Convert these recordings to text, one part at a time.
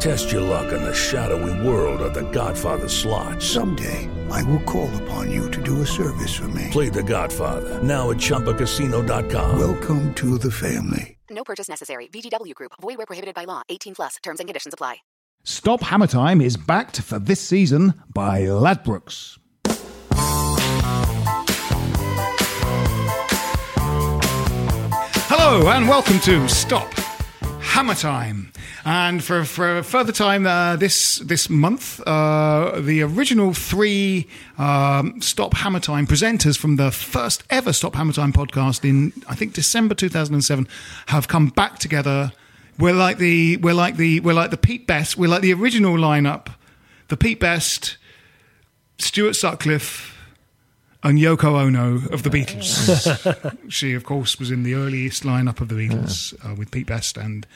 Test your luck in the shadowy world of The Godfather slot. Someday, I will call upon you to do a service for me. Play The Godfather now at ChumbaCasino.com. Welcome to the family. No purchase necessary. VGW Group. Void where prohibited by law. 18 plus. Terms and conditions apply. Stop Hammer Time is backed for this season by Ladbrokes. Hello and welcome to Stop Hammer Time. And for, for a further time uh, this this month, uh, the original three um, Stop Hammer Time presenters from the first ever Stop Hammer Time podcast in I think December 2007 have come back together. We're like the we're like the we're like the Pete Best. We're like the original lineup. The Pete Best, Stuart Sutcliffe, and Yoko Ono of the Beatles. she, of course, was in the earliest lineup of the Beatles uh, with Pete Best and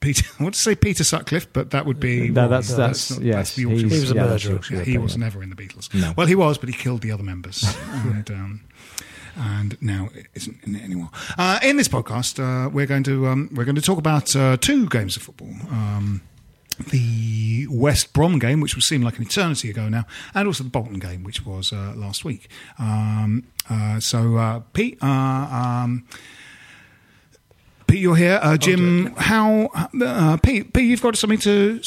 Peter. I want to say Peter Sutcliffe, but that would be No, wrong. that's- that's- not- yes, the Yorkshire He was a yeah, murderer. Yeah, he yeah. was never in the Beatles. Well, he was, but he killed the other members, and um, and now isn't in it anymore. Uh, in this podcast, uh, we're going to um, we're going to talk about uh, two games of football. Um, the West Brom game, which would seem like an eternity ago now, and also the Bolton game, which was uh, last week. Um, uh, so, uh, Pete, uh, um, Pete, you're here. Uh, Jim, how? Uh, Pete, Pete, you've got something to.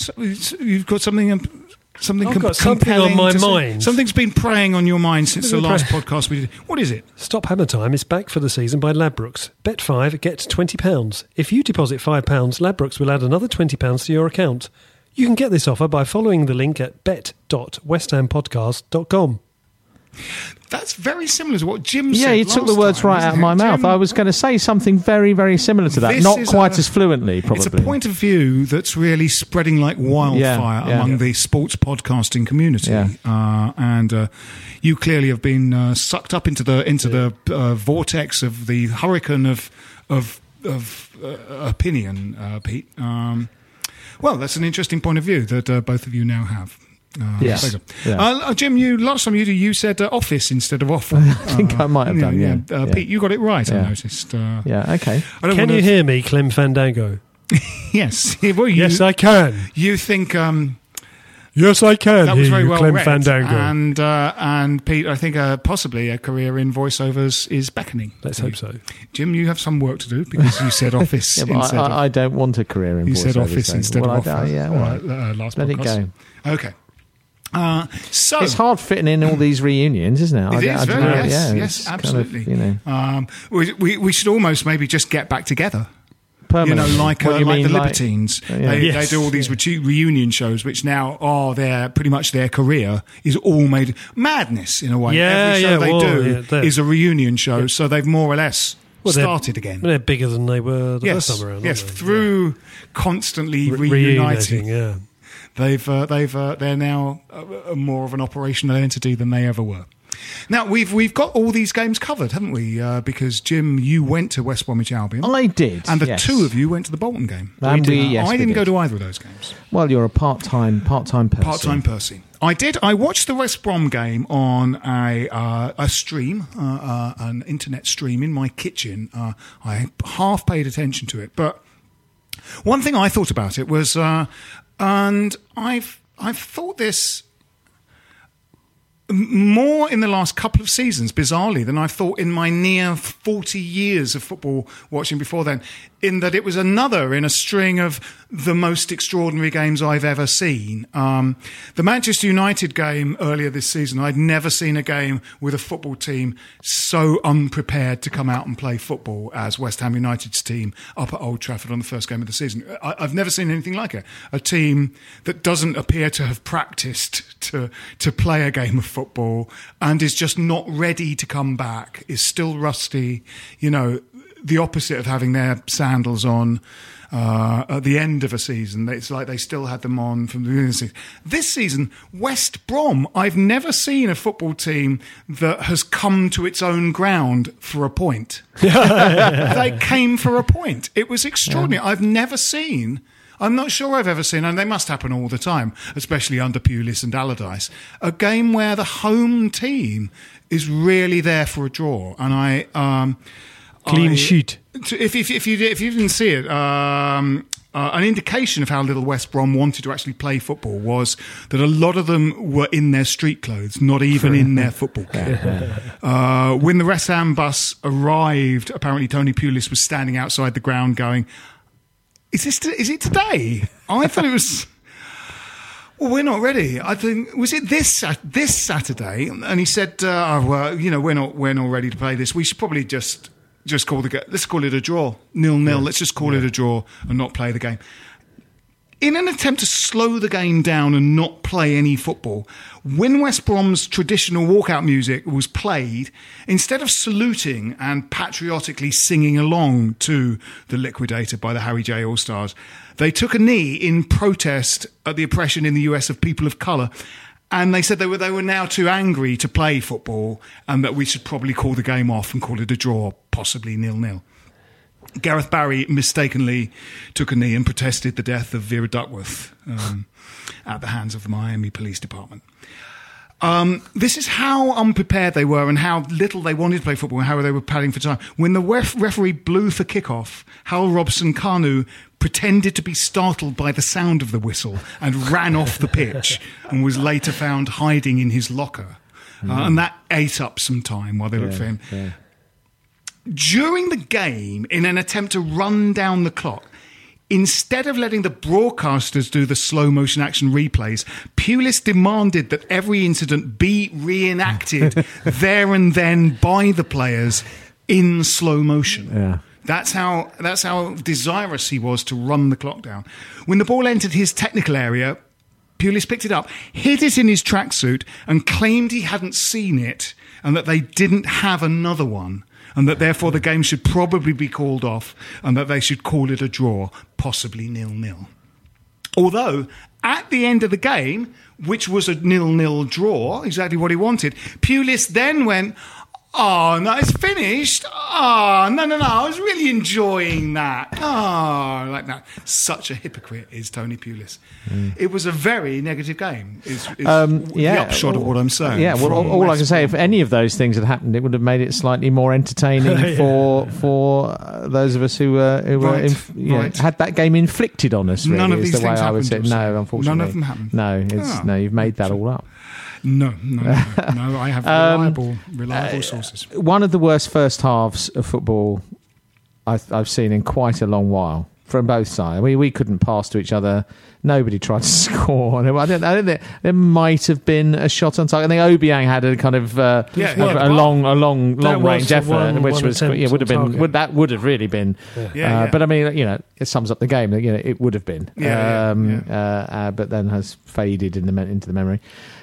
You've got something. Something I've com- got something on my mind. Something's been preying on your mind since the last podcast we did. What is it? Stop Hammer Time is back for the season by Ladbrokes. Bet five, get twenty pounds. If you deposit five pounds, Ladbrokes will add another twenty pounds to your account. You can get this offer by following the link at bet.westhampodcast.com. That's very similar to what Jim Yeah, said. Yeah, you took the words time, right out of my mouth. I was going to say something very, very similar to that. Not quite a- as fluently, probably. It's a point of view that's really spreading like wildfire Yeah, yeah. among the sports podcasting community, uh, and uh, you clearly have been uh, sucked up into the into the uh, vortex of the hurricane of of of uh, opinion, uh, Pete. Um, well, that's an interesting point of view that uh, both of you now have. Uh, Yes. Yeah. Uh, uh, Jim, you last time you did, you said uh, office instead of offer. I think I might have done, yeah. Uh, Yeah. Pete, you got it right. I noticed. Uh, yeah, okay. I don't Can wanna- you hear me, Clem Fandango? Yes. Well, you, yes, I can. You think um, Yes, I can. that was very you, well Clem read, Fandango. and uh, and Pete, I think uh, possibly a career in voiceovers is beckoning. Let's hope you. so. Jim, you have some work to do because you said office Yeah, instead I, of I, I don't want a career in voiceovers. you said office so- instead well, of offer. yeah, all right. uh, uh, last Let it go. Okay. Uh, so It's hard fitting in all these reunions, isn't it? I It don't- is I very know, yes, yeah, yes, it's kind of, absolutely. you know, um, we, we we should almost maybe just get back together. You know, like uh, you like mean, the Libertines, Uh, yeah. they, Yes. they do all these re- reunion shows, which now are their pretty much their career is all made madness in a way. Yeah, Every show yeah, they well, do yeah, is a reunion show, so they've more or less Well, started again. They're bigger than they were the yes, first time around. yes, aren't through constantly Re- reuniting, reuniting, yeah. They've uh, they've uh, they're now uh, uh, more of an operational entity than they ever were. Now we've we've got all these games covered, haven't we? Uh, because Jim, you went to West Bromwich Albion, I did, and the yes. two of you went to the Bolton game. We- yes, I didn't go did. to either of those games. Well, you're a part-time part-time person. Part time Percy. I did. I watched the West Brom game on a uh, a stream, uh, uh, an internet stream in my kitchen. Uh, I half paid attention to it, but one thing I thought about it was, uh, and I've I've thought this more in the last couple of seasons, bizarrely, than I've thought in my near 40 years of football watching before then, in that it was another in a string of the most extraordinary games I've ever seen. Um, the Manchester United game earlier this season, I'd never seen a game with a football team so unprepared to come out and play football as West Ham United's team up at Old Trafford on the first game of the season. I, I've never seen anything like it. A team that doesn't appear to have practiced to to play a game of football and is just not ready to come back. Is still rusty. You know, the opposite of having their sandals on. Uh, at the end of a season, it's like they still had them on from the beginning of the season. This season, West Brom, I've never seen a football team that has come to its own ground for a point. they came for a point. It was extraordinary. I've never seen. I'm not sure I've ever seen, and they must happen all the time, especially under Pulis and Allardyce, a game where the home team is really there for a draw. And I, um, Clean I- sheet. If, if, if you if you didn't see it, um, uh, an indication of how little West Brom wanted to actually play football was that a lot of them were in their street clothes, not even in their football kit. Uh, when the West Ham bus arrived, apparently Tony Pulis was standing outside the ground, going, "Is this? Is it today?" I thought it was. Well, we're not ready. I think was it this this Saturday, and he said, uh, oh, "Well, you know, we're not we're not ready to play this. We should probably just just call the ga- let's call it a draw, nil nil. Let's just call it a draw and not play the game." In an attempt to slow the game down and not play any football, when West Brom's traditional walkout music was played, instead of saluting and patriotically singing along to The Liquidator by the Harry J. All Stars, they took a knee in protest at the oppression in the US of people of colour. And they said they were, they were now too angry to play football and that we should probably call the game off and call it a draw, possibly nil nil. Gareth Barry mistakenly took a knee and protested the death of Vera Duckworth um, at the hands of the Miami Police Department. Um, this is how unprepared they were and how little they wanted to play football and how they were padding for time. When the ref- referee blew for kickoff, Hal Robson Kanu pretended to be startled by the sound of the whistle and ran off the pitch and was later found hiding in his locker. Uh, and that ate up some time while they looked for him during the game in an attempt to run down the clock. Instead of letting the broadcasters do the slow motion action replays, Pulis demanded that every incident be reenacted there and then by the players in slow motion. Yeah. That's how that's how desirous he was to run the clock down. When the ball entered his technical area, Pulis picked it up, hid it in his tracksuit, and claimed he hadn't seen it and that they didn't have another one, and that therefore the game should probably be called off and that they should call it a draw, possibly nil nil. Although at the end of the game, which was a nil nil draw, exactly what he wanted, Pulis then went. Oh no, it's finished. Oh no, no, no! I was really enjoying that. Oh, like that. Such a hypocrite is Tony Pulis. It was a very negative game. Is, is Um, the yeah, upshot of what I'm saying. Yeah, well, all, all I can say, if any of those things had happened, it would have made it slightly more entertaining for for uh, those of us who were who were inf- know, right. had that game inflicted on us. Really, None of these the things happened, say. you're saying? No, unfortunately, None of them happened? No, it's, Ah. no, you've made that all up. No, no, no, no, I have Um, reliable, reliable uh, sources. One of the worst first halves of football I've, I've seen in quite a long while from both sides. We we couldn't pass to each other. Nobody tried to score. I don't. I don't think there might have been a shot on target. I think Obiang had a kind of uh, Yeah, a, yeah. a long, a long, long range the effort, one- which one was attempt yeah would have been would, that would have really been. Yeah, uh, yeah. But I mean, you know, it sums up the game. You know, it would have been. Yeah, yeah, um, yeah. Uh, uh, but then has faded in the into the memory.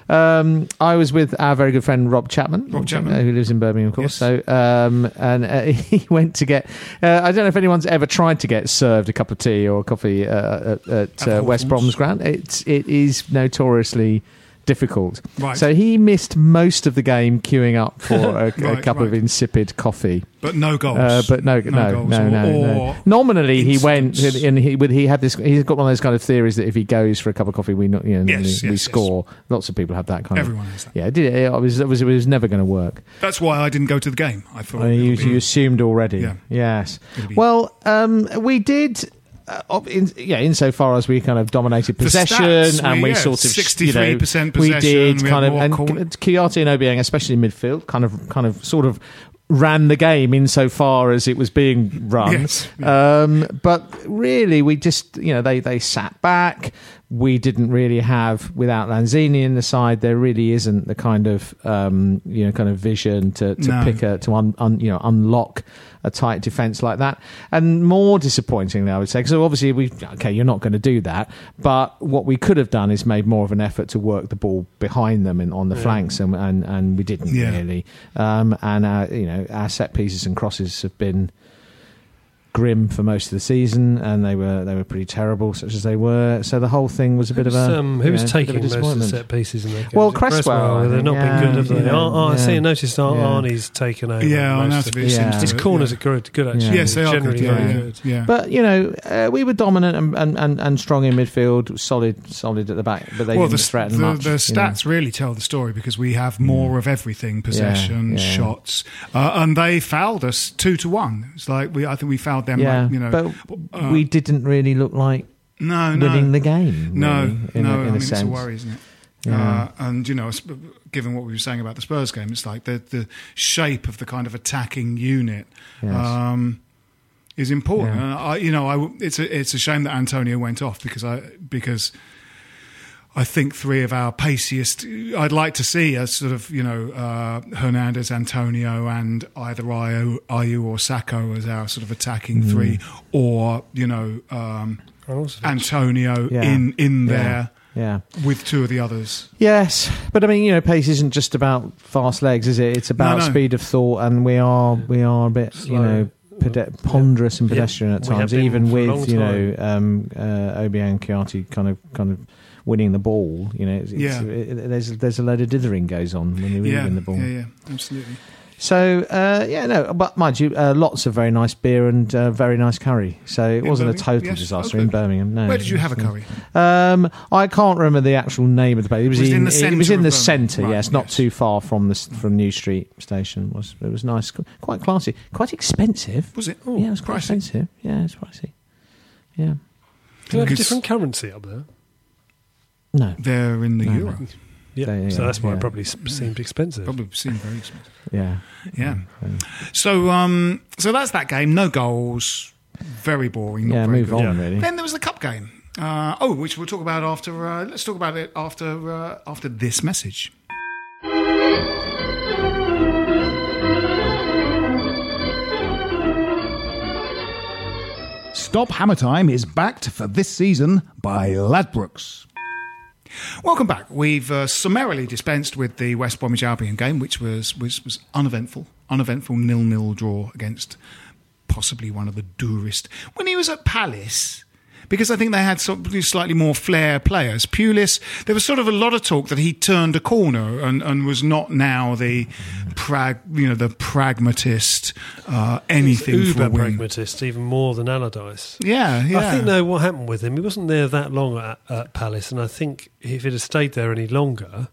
Um, I was with our very good friend Rob Chapman, Rob Chapman. uh, who lives in Birmingham, of course. Yes. So, um, and uh, he went to get. Uh, I don't know if anyone's ever tried to get served a cup of tea or a coffee uh, at, at At uh, West Brom's ground. It's it is notoriously difficult. Right. So he missed most of the game queuing up for a, a Right, of insipid coffee. but no goals. Uh, but no, no, no, goals no, no, or Nominally, he went and he he had this. He's got one of those kind of theories that if he goes for a cup of coffee, we not you know Yes, we, yes, score. Lots of people have that kind Everyone of. has that. Yeah, it, did, it was it was it was never going to work. That's why I didn't go to the game. I thought it you, be- you assumed already. Yeah. Yes. Well, um, we did. Uh, in, yeah, insofar as we kind of dominated possession stats, and we- yeah, sort of you know, 63% we did we kind of and corner- and Obiang, especially in midfield, kind of kind of sort of ran the game insofar as it was being run. Yes, Um, but really, we just you know they they sat back. We didn't really have without Lanzini in the side. There really isn't the kind of um, you know kind of vision to, to No. pick a to un, un, you know unlock a tight defense like that. And more disappointingly, I would say, because obviously we okay, you're not going to do that. But what we could have done is made more of an effort to work the ball behind them and on the flanks, and, and and we didn't Yeah. really. Um, and our, you know our set pieces and crosses have been grim for most of the season, and they were they were pretty terrible, such as they were. So the whole thing was a bit of a um, you who's know, taking most of the set pieces in their game? Well, Is it Cresswell, I They've think, not yeah, been good, have they? yeah, Ar- Ar- I see. yeah. I noticed Ar- Yeah. Arnie's taken over. Yeah, most Arnautovic of seems Yeah. His corners yeah. are good, good actually. Yeah. Yes, they are Generally good. Yeah, very yeah, good. yeah. But you know, uh, we were dominant and, and, and, and strong in midfield, solid, solid at the back, but they well, didn't the, threaten the, much. the you know. stats really tell the story because we have more of everything: possession, yeah. shots, uh, and they fouled us two to one. It's like we, I think we fouled them. yeah, like, you know, but uh, we didn't really look like no, no, winning the game. No, really, in no. a, in I a mean, it's a worry, isn't it? Yeah. Uh, and you know, given what we were saying about the Spurs game, it's like the the shape of the kind of attacking unit Yes. um, is important. Yeah. And I, you know, I, it's a it's a shame that Antonio went off because I because. I think three of our paciest. I'd like to see as sort of you know uh, Hernandez, Antonio, and either Ayew, Ayew or Sakho as our sort of attacking Mm. three, or you know um, Antonio Yeah. in in there Yeah. with two of the others. Yes, but I mean, you know, pace isn't just about fast legs, is it? It's about no. speed of thought, and we are we are a bit, you know, pede- ponderous and Yeah. pedestrian at times, even for a long with you know um, uh, Obiang Kouyaté kind of kind of winning the ball. You know, it's, it's- it- there's there's a load of dithering goes on when you Yeah, win the ball. yeah, yeah, absolutely. So uh, yeah, no, but mind you, uh, lots of very nice beer and uh, very nice curry. So it In wasn't a total Yes, disaster okay. in Birmingham. No. Where did you have a curry? Um, I can't remember the actual name of the place. It was, Was in, in the it was centre in the centre. Right, yes, not yes. too far from the from New Street Station. It was it was nice, quite classy, quite expensive. Was it? Oh, yeah, it was quite pricey. expensive. Yeah, it's pricey. Yeah, Do they have a different currency up there? No, They're in the No, euro. Yeah, They- so yeah, that's why yeah. it probably seemed expensive. Probably seem very expensive. yeah, Yeah. So, um, so that's that game. No goals. Very boring. Yeah. very Move good. on, Yeah. really. Then there was the cup game. Uh, oh, which we'll talk about after. Uh, let's talk about it after uh, after this message. Stop Hammer Time is backed for this season by Ladbrokes. Welcome back. We've uh, summarily dispensed with the West Bromwich Albion game, which was was, was uneventful, uneventful nil-nil draw against possibly one of the durest. When he was at Palace, because I think they had slightly more flair players. Pulis, there was sort of a lot of talk that he turned a corner and, and was not now the prag, you know, the pragmatist, uh, anything for Uber pragmatist, even more than Allardyce. Yeah, yeah. I think though what happened with him, he wasn't there that long at, at Palace, and I think if he'd have stayed there any longer,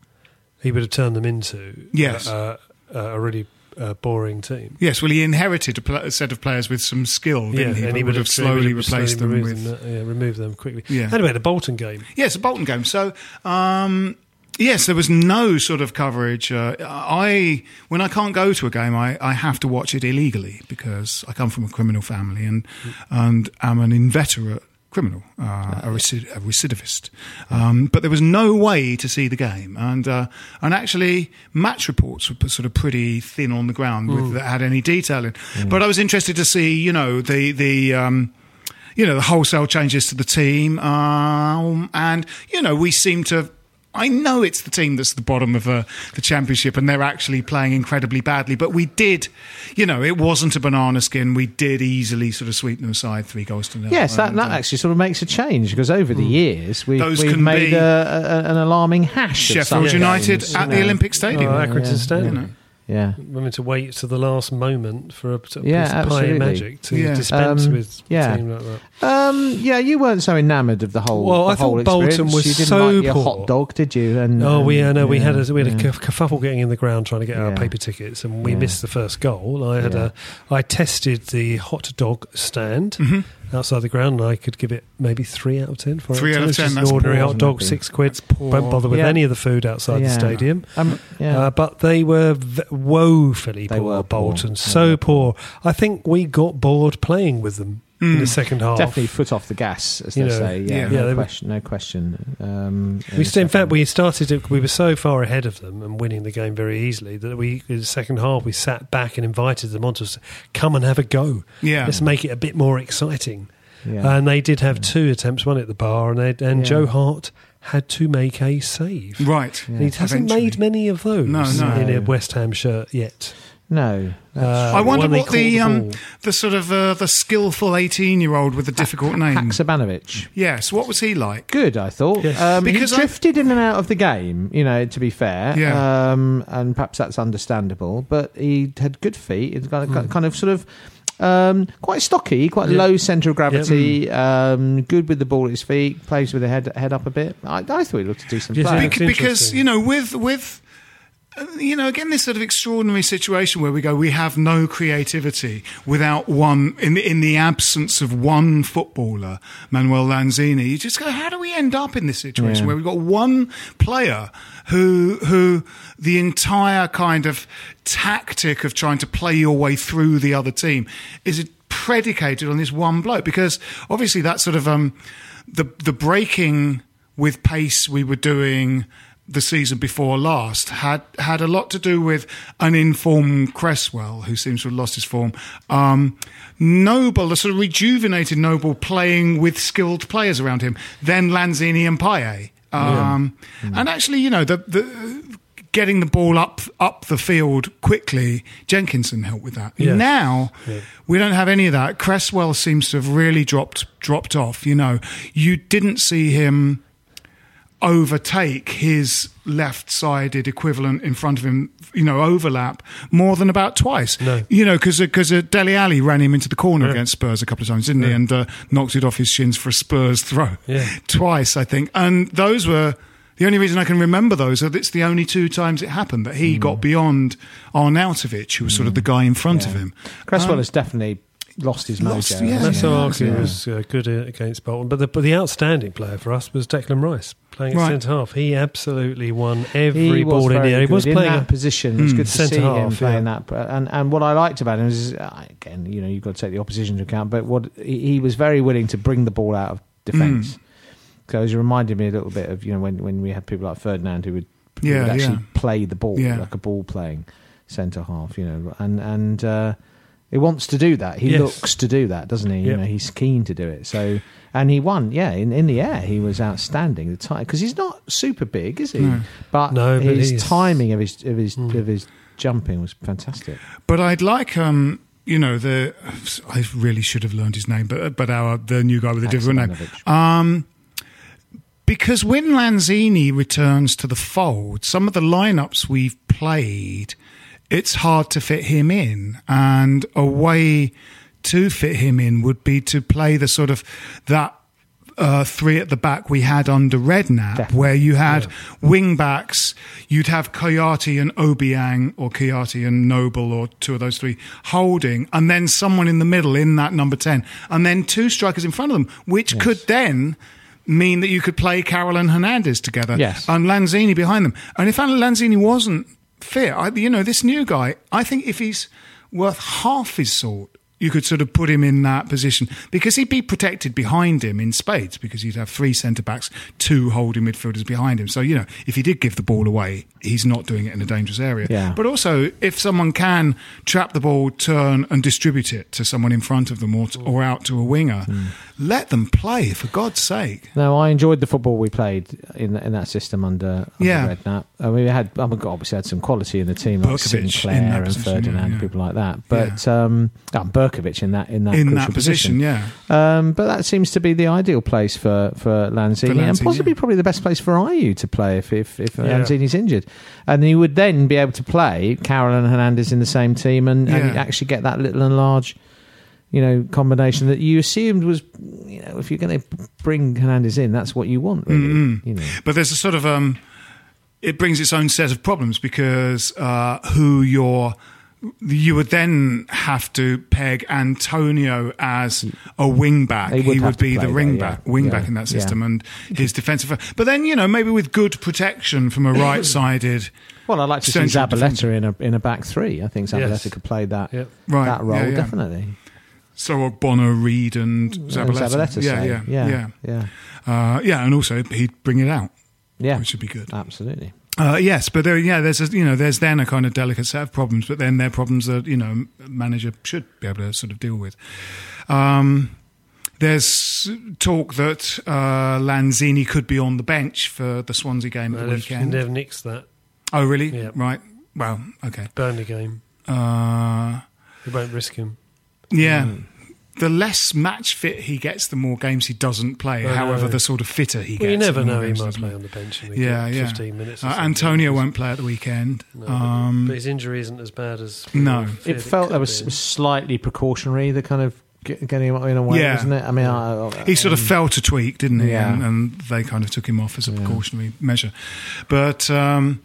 he would have turned them into Yes. uh, uh, a really uh, boring team. Yes, well, he inherited a, pl- a set of players with some skill, didn't he? and he would have slowly replaced them with. them, uh, yeah, removed them quickly. Yeah. Anyway, the Bolton game. Yes, a Bolton game. So, um, yes, there was no sort of coverage. Uh, I when I can't go to a game, I, I have to watch it illegally because I come from a criminal family and and am an inveterate criminal, uh, a, recid- a recidivist. Um, but there was no way to see the game, and uh, and actually, match reports were sort of pretty thin on the ground with that had any detail in. But I was interested to see, you know, the the. Um, you know, the wholesale changes to the team. Um, and, you know, we seem to I know it's the team that's at the bottom of uh, the championship and they're actually playing incredibly badly. But we did, you know, it wasn't a banana skin. We did easily sort of sweep them aside three goals to nil. Yes, that, that uh, actually sort of makes a change because over the years we've, we've made a, a, an alarming hash. Sheffield United games, at you the. Olympic Stadium. Oh, Accrington yeah, Stadium. you know. Yeah. Having to wait to the last moment for a, a Yeah, piece of pie absolutely. and magic to Yeah. dispense Um, with yeah. a team like that. Um, yeah, you weren't so enamoured of the whole. Well, the I thought whole Bolton experience. was you didn't so like your poor. hot dog, did you? And Oh, we and- uh, no, we had a we had a yeah. kerf- kerfuffle getting in the ground trying to get our paper tickets, and we Yeah. missed the first goal. I had Yeah. a I tested the hot dog stand Mm-hmm. Outside the ground, and I could give it maybe three out of ten. Four Three out of It's 10, just that's an ordinary poor, hot dog, six quid. poor. Won't bother with Yeah. any of the food outside Yeah. the stadium. Um, yeah. Uh, but they were v- woefully They poor, were. Bolton. They So were poor. I think we got bored playing with them in the second half. Definitely foot off the gas, as You they know, say. Yeah, yeah. Yeah, no they were- question. No question. Um, We st- in fact, we started. To, we were so far ahead of them and winning the game very easily that we, in the second half, we sat back and invited them on to s- come and have a go. Yeah. let's make it a bit more exciting. Yeah. And they did have two attempts, one at the bar, and they, and Yeah. Joe Hart had to make a save. Right. And He hasn't Eventually. made many of those No, no. in a West Ham shirt yet. No. Uh, I wonder one what the caught um, the sort of uh, the skillful eighteen year old with the difficult name. Haksabanovic. Yes, what was he like? Good, I thought. Yes. Um, Because he I- drifted in and out of the game, you know, to be fair. Yeah. Um, and perhaps that's understandable. But he had good feet. He's got, got kind of sort of um, quite stocky, quite Yeah. low centre of gravity, Hmm. um, good with the ball at his feet, plays with the head head up a bit. I, I thought he looked a decent Yes, player. That's Bec- because you know with with you know again this sort of extraordinary situation where we go we have no creativity without one in the, in the absence of one footballer Manuel Lanzini you just go how do we end up in this situation Yeah. where we've got one player who who the entire kind of tactic of trying to play your way through the other team is predicated on this one bloke because obviously that sort of um the the breaking with pace we were doing the season before last had had a lot to do with an informed Cresswell who seems to have lost his form. Um, Noble, a sort of rejuvenated Noble, playing with skilled players around him. Then Lanzini and Paye. Um, And actually, you know, the, the getting the ball up up the field quickly, Jenkinson helped with that. Yeah. Now we don't have any of that. Cresswell seems to have really dropped dropped off. You know, you didn't see him overtake his left-sided equivalent in front of him, you know, overlap more than about twice. No. You know, because because uh, Dele Alli ran him into the corner against Spurs a couple of times, didn't he? And uh, knocked it off his shins for a Spurs throw. Yeah. Twice, I think. And those were the only reason I can remember those. Are it's the only two times it happened that he got beyond Arnautovic, who was sort of the guy in front of him. Cresswell Um, has definitely lost his mojo. lost- yeah. hasn't he? Yeah. was uh, good against Bolton, but the, but the outstanding player for us was Declan Rice playing at Right. centre half. He absolutely won every He ball in very the air. He good was in playing that a- position. It's good to Centre see him half, playing yeah. that. And and what I liked about him is uh, again, you know, you've got to take the opposition into account. But what he, he was very willing to bring the ball out of defence. Because it reminded me a little bit of you know when when we had people like Ferdinand who would, who Yeah, would actually yeah. play the ball Yeah. like a ball playing centre half. You know, and and. Uh, he wants to do that. He Yes. looks to do that, doesn't he? You Yep. know, he's keen to do it. So, and he won. Yeah, in, in the air, he was outstanding. The time because he's not super big, is he? But, No, but his he's- timing of his of his of his jumping was fantastic. But I'd like, um, you know, the I really should have learned his name, but but our the new guy with the different name, um, because when Lanzini returns to the fold, some of the lineups we've played, it's hard to fit him in, and a way to fit him in would be to play the sort of that. Uh, three at the back we had under Redknapp, Definitely. where you had wing backs, you'd have Kouyaté and Obiang, or Kouyaté and Noble, or two of those three holding, and then someone in the middle in that number 10, and then two strikers in front of them, which could then mean that you could play Carroll and Hernandez together, Yes. and Lanzini behind them. And if Lanzini wasn't fit, I, you know, this new guy, I think if he's worth half his salt, you could sort of put him in that position because he'd be protected behind him in spades because you'd have three centre backs, two holding midfielders behind him. So you know, if he did give the ball away, he's not doing it in a dangerous area. Yeah. But also, if someone can trap the ball, turn and distribute it to someone in front of them or, to, or out to a winger, Hmm. let them play for God's sake. No, I enjoyed the football we played in in that system under, under Yeah. Redknapp. I mean, we had I mean, obviously had some quality in the team, like Sinclair and Ferdinand, yeah, yeah. people like that. But um, oh, Berkovic in that in that in that position, yeah. Um, but that seems to be the ideal place for for Lanzini, For and possibly yeah. probably the best place for Ayew to play if if, if Yeah. Lanzini's injured, and he would then be able to play Carroll and Hernandez in the same team and, and actually get that little and large. You know, combination that you assumed was, you know, if you're going to bring Hernandez in, that's what you want, really. Mm-hmm. You know, But there's a sort of um, it brings its own set of problems because uh, who you're you would then have to peg Antonio as a wing back. He He would would, be the ring there, back, yeah. wing Yeah. back in that Yeah. system, and his defensive. But then you know maybe with good protection from a right-sided. well, I'd like to see Zabaleta in a in a back three. I think Zabaleta Yes. could play that Yep. Right, that role yeah, yeah. definitely. So Bonner, Reid, and Zabaleta. Zabaleta, yeah, yeah, yeah, yeah, yeah, Uh, yeah, and also he'd bring it out, yeah. which would be good. Absolutely. Uh, yes, but there, yeah, there's a, you know, there's then a kind of delicate set of problems, but then they're problems that you know manager should be able to sort of deal with. Um, there's talk that uh, Lanzini could be on the bench for the Swansea game at the They've, weekend. they've nixed that oh, really? Yeah. Right. Well, okay. Burnley game. Uh, They won't risk him. yeah. Mm. The less match fit he gets, the more games he doesn't play. I However, know. the sort of fitter he Well, you gets. never know. He games might play on the bench and Yeah, yeah. 15 minutes. or Uh. Antonio won't play at the weekend. No, um, but his injury isn't as bad as. No. It felt could that was be. slightly precautionary, the kind of getting him in a way, Yeah. wasn't it? I mean, I, I, he sort of felt a tweak, didn't he? Yeah. And, and they kind of took him off as a precautionary measure. But um,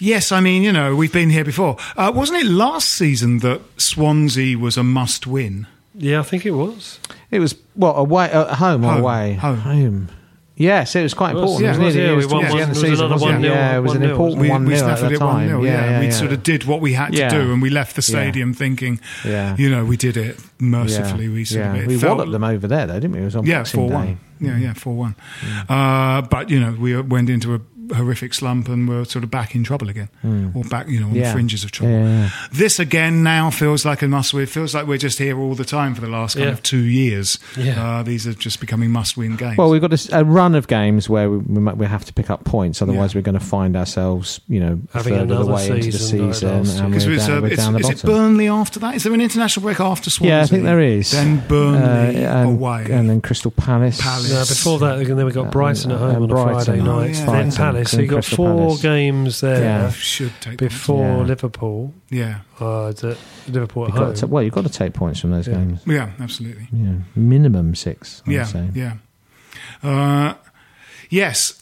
yes, I mean, you know, we've been here before. Uh, wasn't it last season that Swansea was a must win? Yeah, I think it was. it was what away, uh, home or Home, away, home. Yes, it was quite It was, important. yeah, wasn't it was, yeah, It was won towards the one- end of the it was season, another wasn't 1-0, Yeah, it was an important We, one we 0 at snaffled the it 1 time. 0. Yeah, Yeah, yeah, we yeah. sort of did what we had to Yeah. do, and we left the Yeah. stadium thinking, Yeah. you know, we did it mercifully. Yeah. We sort yeah. of it we felt- walloped them over there, though, didn't we? It was on yeah, Boxing four Day. one. Yeah, yeah, four one. Uh, but you know, we went into a horrific slump and we're sort of back in trouble again, or back, you know, on. Yeah. the fringes of trouble. Yeah, yeah. This again now feels like a must. It feels like we're just here all the time for the last kind Yeah. of two years. Yeah. Uh, these are just becoming must-win games. Well, we've got a run of games where we, we, might, we have to pick up points, otherwise Yeah. we're going to find ourselves, you know, a Having third of the another way into the season like and Because we're, down, uh, we're down the is bottom. it Burnley after that? Is there an international break after Swansea? Yeah, I think there is. Then Burnley Uh, and, away. and then Crystal Palace. Palace. No, before that, then we got Brighton at home on a Brighton. Friday Oh, night. yeah. Then Brighton, Palace. So then you got Crystal four Palace. games there Yeah. should take before Yeah. Liverpool. Yeah, Uh, the, Liverpool at You've home. got to, well, you've got to take points from those Yeah. games. yeah, absolutely. Yeah, minimum six. I would yeah, say. yeah. Uh, yes,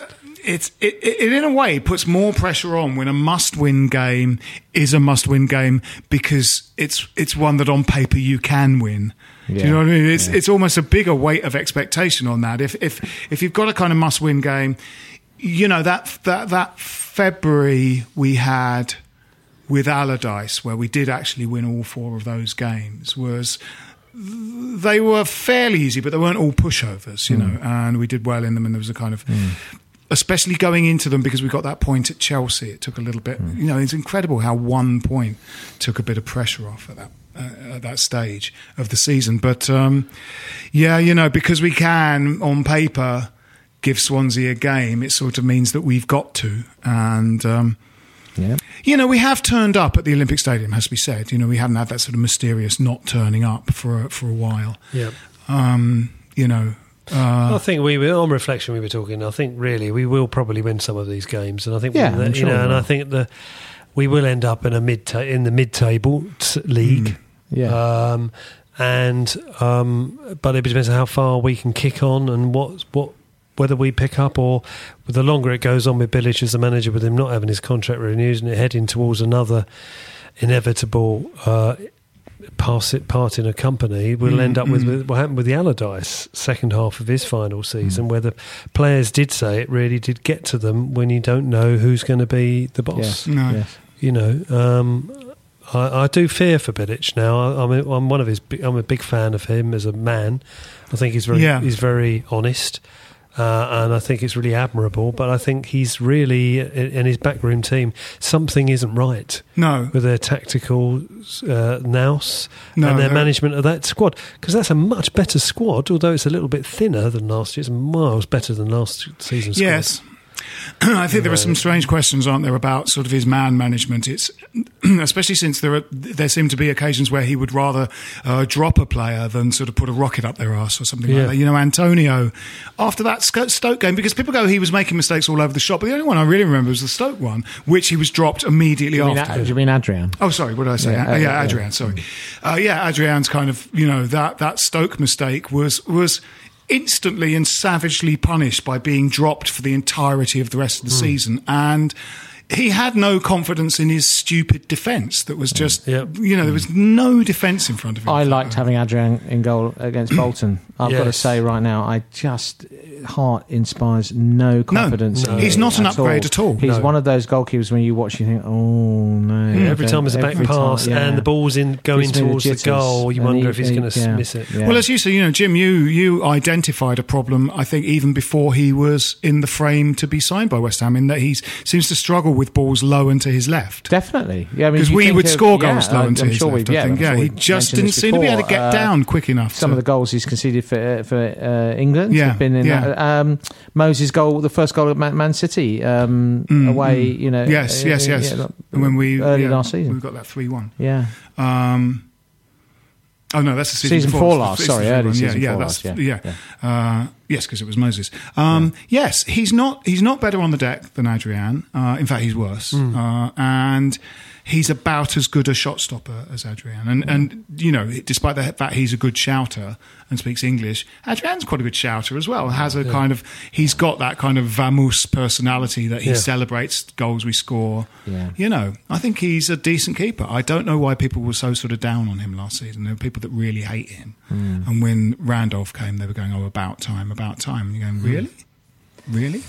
it, it, it in a way puts more pressure on when a must-win game is a must-win game because it's it's one that on paper you can win. Do Yeah. you know what I mean? It's Yeah. it's almost a bigger weight of expectation on that. If if if you've got a kind of must-win game, you know that that that February we had with Allardyce, where we did actually win all four of those games, was they were fairly easy, but they weren't all pushovers, you know, and we did well in them, and there was a kind of. Especially going into them because we got that point at Chelsea, it took a little bit. You know, it's incredible how one point took a bit of pressure off at that uh, at that stage of the season. But um, yeah, you know, because we can on paper give Swansea a game, it sort of means that we've got to, and um, Yeah. you know, we have turned up at the Olympic Stadium, has to be said. You know, we haven't had that sort of mysterious not turning up for a, for a while. yeah. Um, you know, uh, I think we were on reflection. We were talking. I think really we will probably win some of these games, and I think Yeah, we, I'm you sure know, and will. I think the we will end up in a mid ta- in the mid table t- league. Yeah. Um, and um, but it depends on how far we can kick on and what what whether we pick up or the longer it goes on with Bilic as the manager, with him not having his contract renewed and it heading towards another inevitable uh, pass it part in a company, we'll Mm, end up with, mm. with what happened with the Allardyce second half of his final season, where the players did say it really did get to them when you don't know who's going to be the boss Yes. No. Yes. you know, um, I, I do fear for Bilic now. I, I'm, a, I'm one of his. I'm a big fan of him as a man. I think he's very Yeah. he's very honest, uh, and I think it's really admirable. But I think he's really in, his backroom team. Something isn't right No. with their tactical uh, nous No, and their they're- management of that squad because that's a much better squad. Although it's a little bit thinner than last year, it's miles better than last season's squad. Yes. I think there are some strange questions, aren't there, about sort of his man management. It's especially since there are there seem to be occasions where he would rather uh, drop a player than sort of put a rocket up their ass or something Yeah. like that. You know, Antonio after that Stoke game, because people go he was making mistakes all over the shop, but the only one I really remember was the Stoke one, which he was dropped immediately Do mean, after. do you mean Adrian? Oh, sorry. What did I say? Yeah, uh, yeah. Adrian. Sorry. Uh, yeah, Adrian's kind of you know that that Stoke mistake was was instantly and savagely punished by being dropped for the entirety of the rest of the season and. He had no confidence in his stupid defence. That was just, Yep. you know, there was no defence in front of him. I liked having Adrian in goal against Bolton. I've got to say right now, I just Hart inspires no confidence. in he's not an upgrade at all. He's No. one of those goalkeepers when you watch, you think, oh no. Every time there's a back Every time, pass yeah. and the ball's in going Gives me the towards the, goal, you wonder he- if he's he- going to yeah, miss it. yeah. Well, as you say, you know, Jim, you you identified a problem. I think even before he was in the frame to be signed by West Ham, in that he seems to struggle with balls low and to his left. Definitely, yeah. I mean, Because we would of- score yeah, goals low and to I'm his sure left. we've- I think. Yeah, sure he just didn't seem to be able to get Uh, down quick enough. Some to- of the goals he's conceded for for uh, England Yeah, have been in yeah. that. Um, Moses' goal, the first goal at Man, Man City um, away. You know, Mm, yes, uh, yes, yes. yeah, when we early yeah, last season. we got that three-one. yeah. Um, oh no, that's the season, Season before. four last, it's sorry, early one. season yeah, yeah, four that's, last, yeah. yeah, Uh, yes, because it was Moses. Um, Yes, he's not. He's not better on the deck than Adrian. Uh, in fact, he's worse. Hmm. Uh, and he's about as good a shot stopper as Adrian. And and you know, despite the fact he's a good shouter and speaks English, Adrian's quite a good shouter as well. Has a kind of he's got that kind of vamoose personality that he Yeah. celebrates goals we score. Yeah. You know, I think he's a decent keeper. I don't know why people were so sort of down on him last season. There were people that really hate him. Hmm. And when Randolph came, they were going, "Oh, about time, about time." And you're going, "Really, really?"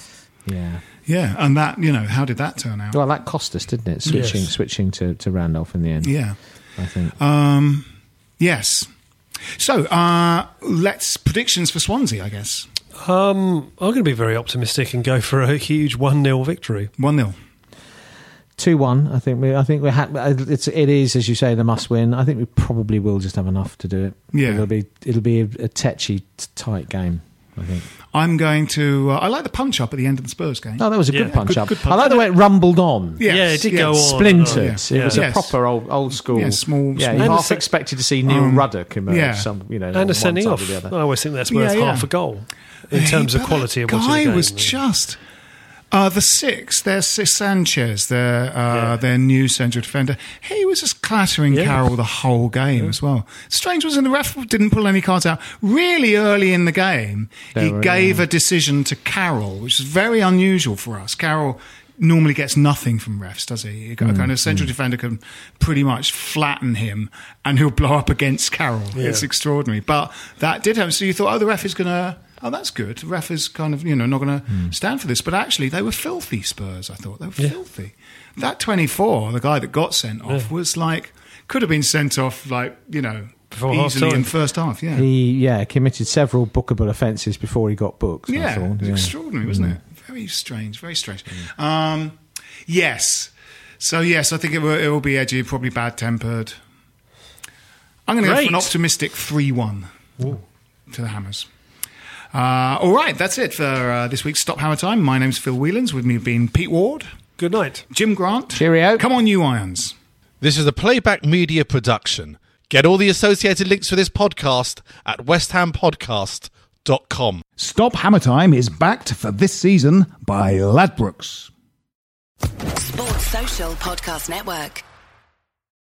Yeah. Yeah. And that, you know, how did that turn out? Well, that cost us, didn't it? Switching, Yes. switching to, to Randolph in the end. Yeah. I think. Um, yes. So, uh, let's predictions for Swansea. I guess Um, I'm going to be very optimistic and go for a huge 1 0 victory. one 0 Two one. I think we. I think we had. It's. It is as you say the must win. I think we probably will just have enough to do it. Yeah. It'll be. It'll be a, a tetchy, tight game. I think. I'm going to. Uh, I like the punch up at the end of the Spurs game. Oh, that was a Yeah. good punch Good- up. good I like the way it rumbled on. Yes, Yeah, it did yes. go on. Splintered. Oh, It was Yeah. a proper old old school. Yeah, small- Yeah, small- you And half a- expected to see Neil Um, Ruddock emerge. yeah. Some, you know, And one a sending off. the other. I always think that's worth Yeah, yeah. half a goal in Hey, terms of quality of that watching guy the game. was just uh, the six. There's Sanchez, their uh, Yeah. their new central defender. He was just clattering Yeah. Carroll the whole game as well. Strange was in the ref didn't pull any cards out really early in the game. he were, gave a decision to Carroll, which is very unusual for us. Carroll. Normally gets nothing from refs, does he? A kind of central defender can pretty much flatten him, and he'll blow up against Carroll. It's extraordinary, but that did happen. So you thought, oh, the ref is going to oh, that's good. The ref is kind of, you know, not going to stand for this. But actually, they were filthy Spurs, I thought. They were filthy. That 24, the guy that got sent off, was like, could have been sent off, like, you know, Before easily in first half, yeah. He yeah committed several bookable offences before he got booked. Yeah, thought, it was yeah. extraordinary, wasn't it? Hmm. Very strange, very strange. Hmm. Um, yes. So, yes, I think it will, it will be edgy, probably bad tempered. I'm going to go for an optimistic 3 1 to the Hammers. Uh, all right, that's it for uh, this week's Stop Hammer Time. My name's Phil Whelans. With me have been Pete Ward, Good night. Jim Grant. Cheerio. Come on, you Irons. This is a playback media production. Get all the associated links for this podcast at westhampodcast.com. Stop Hammer Time is backed for this season by Ladbrokes. Sports Social Podcast Network.